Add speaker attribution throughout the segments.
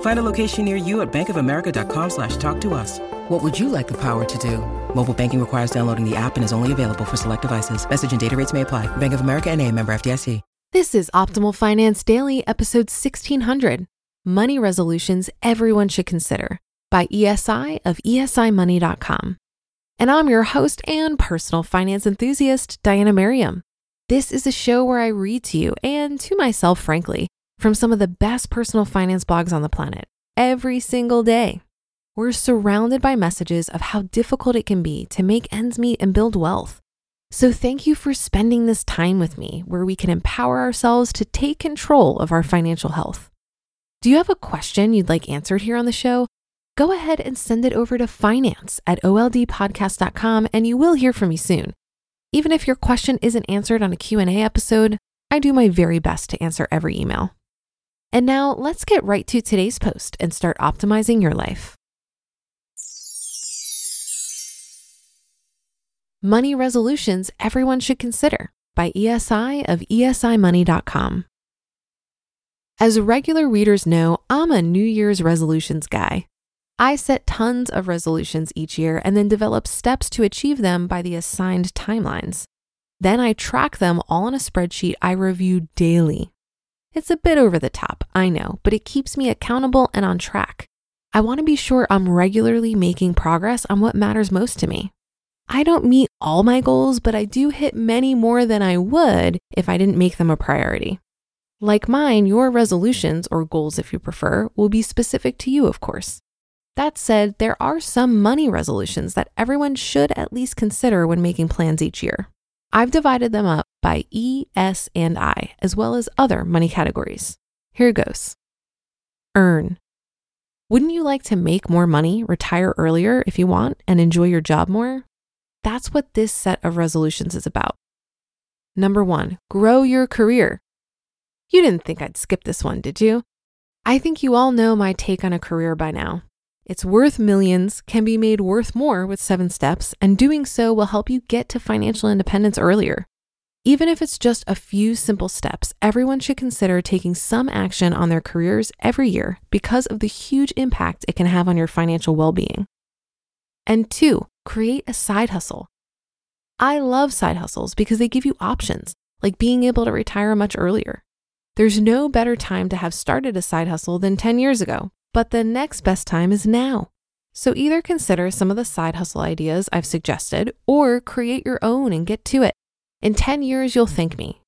Speaker 1: Find a location near you at bankofamerica.com slash talk to us. What would you like the power to do? Mobile banking requires downloading the app and is only available for select devices. Message and data rates may apply. Bank of America and a member FDIC.
Speaker 2: This is Optimal Finance Daily, episode 1600 Money Resolutions Everyone Should Consider by ESI of esimoney.com. And I'm your host and personal finance enthusiast, Diana Merriam. This is a show where I read to you and to myself, frankly, from some of the best personal finance blogs on the planet every single day. We're surrounded by messages of how difficult it can be to make ends meet and build wealth. So, thank you for spending this time with me where we can empower ourselves to take control of our financial health. Do you have a question you'd like answered here on the show? Go ahead and send it over to finance at oldpodcast.com and you will hear from me soon. Even if your question isn't answered on a Q&A episode, I do my very best to answer every email. And now let's get right to today's post and start optimizing your life. Money Resolutions Everyone Should Consider by ESI of esimoney.com. As regular readers know, I'm a New Year's resolutions guy. I set tons of resolutions each year and then develop steps to achieve them by the assigned timelines. Then I track them all in a spreadsheet I review daily. It's a bit over the top, I know, but it keeps me accountable and on track. I want to be sure I'm regularly making progress on what matters most to me. I don't meet all my goals, but I do hit many more than I would if I didn't make them a priority. Like mine, your resolutions, or goals if you prefer, will be specific to you, of course. That said, there are some money resolutions that everyone should at least consider when making plans each year. I've divided them up by E, S, and I, as well as other money categories. Here goes Earn. Wouldn't you like to make more money, retire earlier if you want, and enjoy your job more? That's what this set of resolutions is about. Number one, grow your career. You didn't think I'd skip this one, did you? I think you all know my take on a career by now. It's worth millions, can be made worth more with seven steps, and doing so will help you get to financial independence earlier. Even if it's just a few simple steps, everyone should consider taking some action on their careers every year because of the huge impact it can have on your financial well being. And two, create a side hustle. I love side hustles because they give you options, like being able to retire much earlier. There's no better time to have started a side hustle than 10 years ago, but the next best time is now. So either consider some of the side hustle ideas I've suggested or create your own and get to it. In 10 years, you'll thank me.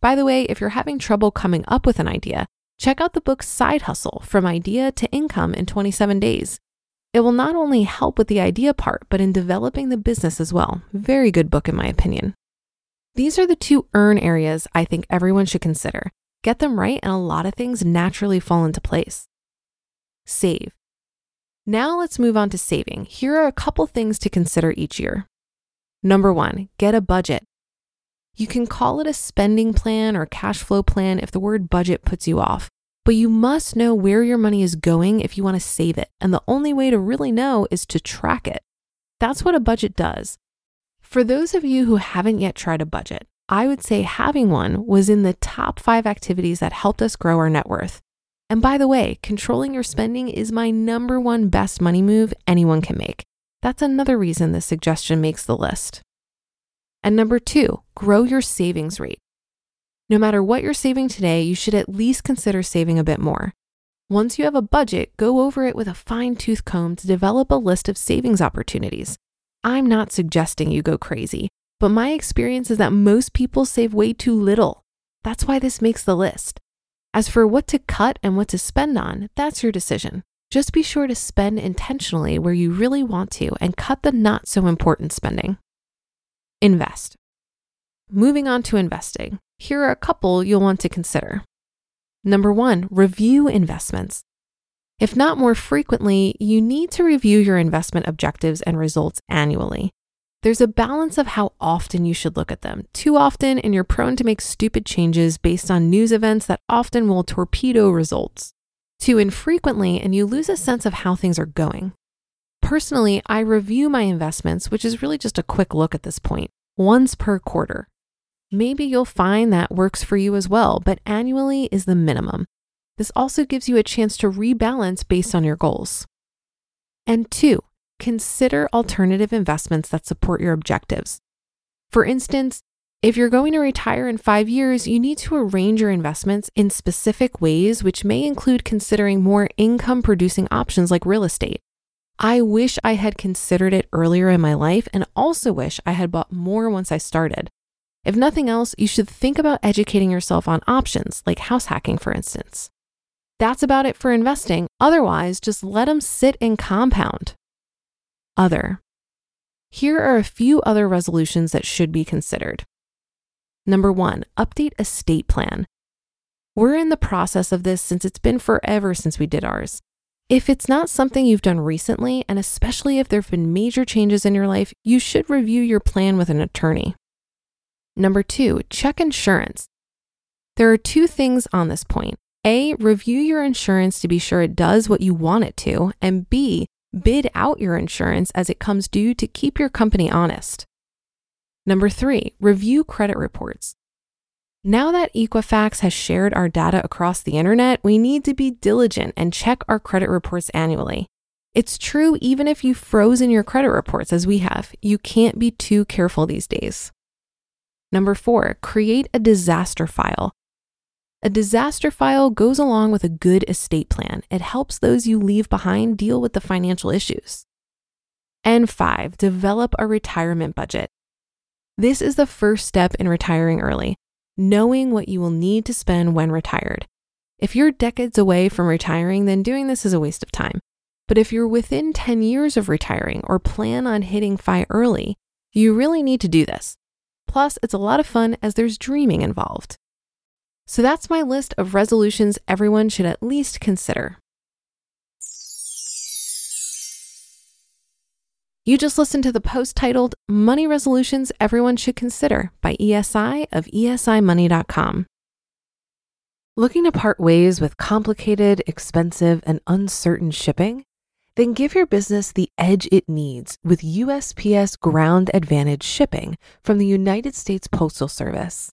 Speaker 2: By the way, if you're having trouble coming up with an idea, check out the book Side Hustle From Idea to Income in 27 Days. It will not only help with the idea part, but in developing the business as well. Very good book, in my opinion. These are the two earn areas I think everyone should consider. Get them right, and a lot of things naturally fall into place. Save. Now let's move on to saving. Here are a couple things to consider each year. Number one, get a budget. You can call it a spending plan or cash flow plan if the word budget puts you off, but you must know where your money is going if you want to save it. And the only way to really know is to track it. That's what a budget does. For those of you who haven't yet tried a budget, I would say having one was in the top five activities that helped us grow our net worth. And by the way, controlling your spending is my number one best money move anyone can make. That's another reason this suggestion makes the list. And number two, grow your savings rate. No matter what you're saving today, you should at least consider saving a bit more. Once you have a budget, go over it with a fine tooth comb to develop a list of savings opportunities. I'm not suggesting you go crazy, but my experience is that most people save way too little. That's why this makes the list. As for what to cut and what to spend on, that's your decision. Just be sure to spend intentionally where you really want to and cut the not so important spending. Invest. Moving on to investing, here are a couple you'll want to consider. Number one, review investments. If not more frequently, you need to review your investment objectives and results annually. There's a balance of how often you should look at them. Too often, and you're prone to make stupid changes based on news events that often will torpedo results. Too infrequently, and you lose a sense of how things are going. Personally, I review my investments, which is really just a quick look at this point, once per quarter. Maybe you'll find that works for you as well, but annually is the minimum. This also gives you a chance to rebalance based on your goals. And two, consider alternative investments that support your objectives. For instance, if you're going to retire in five years, you need to arrange your investments in specific ways, which may include considering more income producing options like real estate. I wish I had considered it earlier in my life and also wish I had bought more once I started. If nothing else, you should think about educating yourself on options like house hacking, for instance. That's about it for investing. Otherwise, just let them sit and compound. Other. Here are a few other resolutions that should be considered. Number one, update estate plan. We're in the process of this since it's been forever since we did ours. If it's not something you've done recently, and especially if there have been major changes in your life, you should review your plan with an attorney. Number two, check insurance. There are two things on this point. A, review your insurance to be sure it does what you want it to. And B, bid out your insurance as it comes due to keep your company honest. Number three, review credit reports. Now that Equifax has shared our data across the internet, we need to be diligent and check our credit reports annually. It's true even if you've frozen your credit reports as we have, you can't be too careful these days. Number four, create a disaster file. A disaster file goes along with a good estate plan. It helps those you leave behind deal with the financial issues. And five, develop a retirement budget. This is the first step in retiring early, knowing what you will need to spend when retired. If you're decades away from retiring, then doing this is a waste of time. But if you're within 10 years of retiring or plan on hitting FI early, you really need to do this. Plus, it's a lot of fun as there's dreaming involved. So that's my list of resolutions everyone should at least consider. You just listened to the post titled Money Resolutions Everyone Should Consider by ESI of esimoney.com. Looking to part ways with complicated, expensive, and uncertain shipping? Then give your business the edge it needs with USPS Ground Advantage shipping from the United States Postal Service.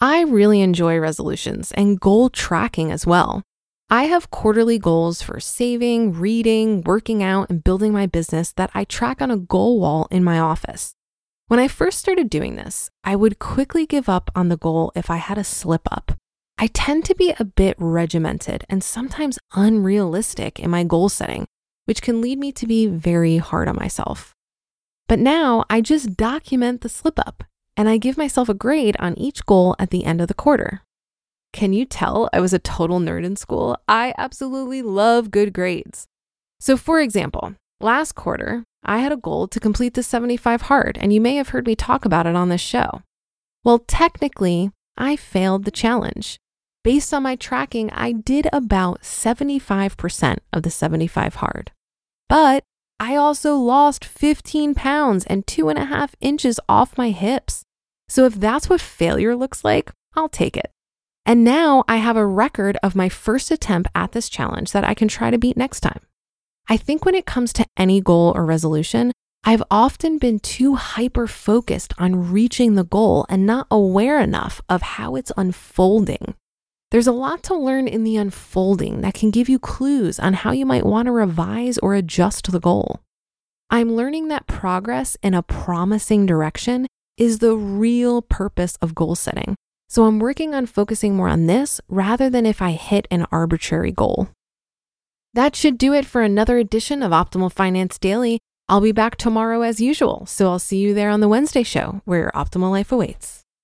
Speaker 2: I really enjoy resolutions and goal tracking as well. I have quarterly goals for saving, reading, working out, and building my business that I track on a goal wall in my office. When I first started doing this, I would quickly give up on the goal if I had a slip up. I tend to be a bit regimented and sometimes unrealistic in my goal setting, which can lead me to be very hard on myself. But now I just document the slip up and I give myself a grade on each goal at the end of the quarter. Can you tell I was a total nerd in school? I absolutely love good grades. So, for example, Last quarter, I had a goal to complete the 75 hard, and you may have heard me talk about it on this show. Well, technically, I failed the challenge. Based on my tracking, I did about 75% of the 75 hard. But I also lost 15 pounds and two and a half inches off my hips. So if that's what failure looks like, I'll take it. And now I have a record of my first attempt at this challenge that I can try to beat next time. I think when it comes to any goal or resolution, I've often been too hyper focused on reaching the goal and not aware enough of how it's unfolding. There's a lot to learn in the unfolding that can give you clues on how you might want to revise or adjust the goal. I'm learning that progress in a promising direction is the real purpose of goal setting. So I'm working on focusing more on this rather than if I hit an arbitrary goal. That should do it for another edition of Optimal Finance Daily. I'll be back tomorrow as usual, so I'll see you there on the Wednesday show where your optimal life awaits.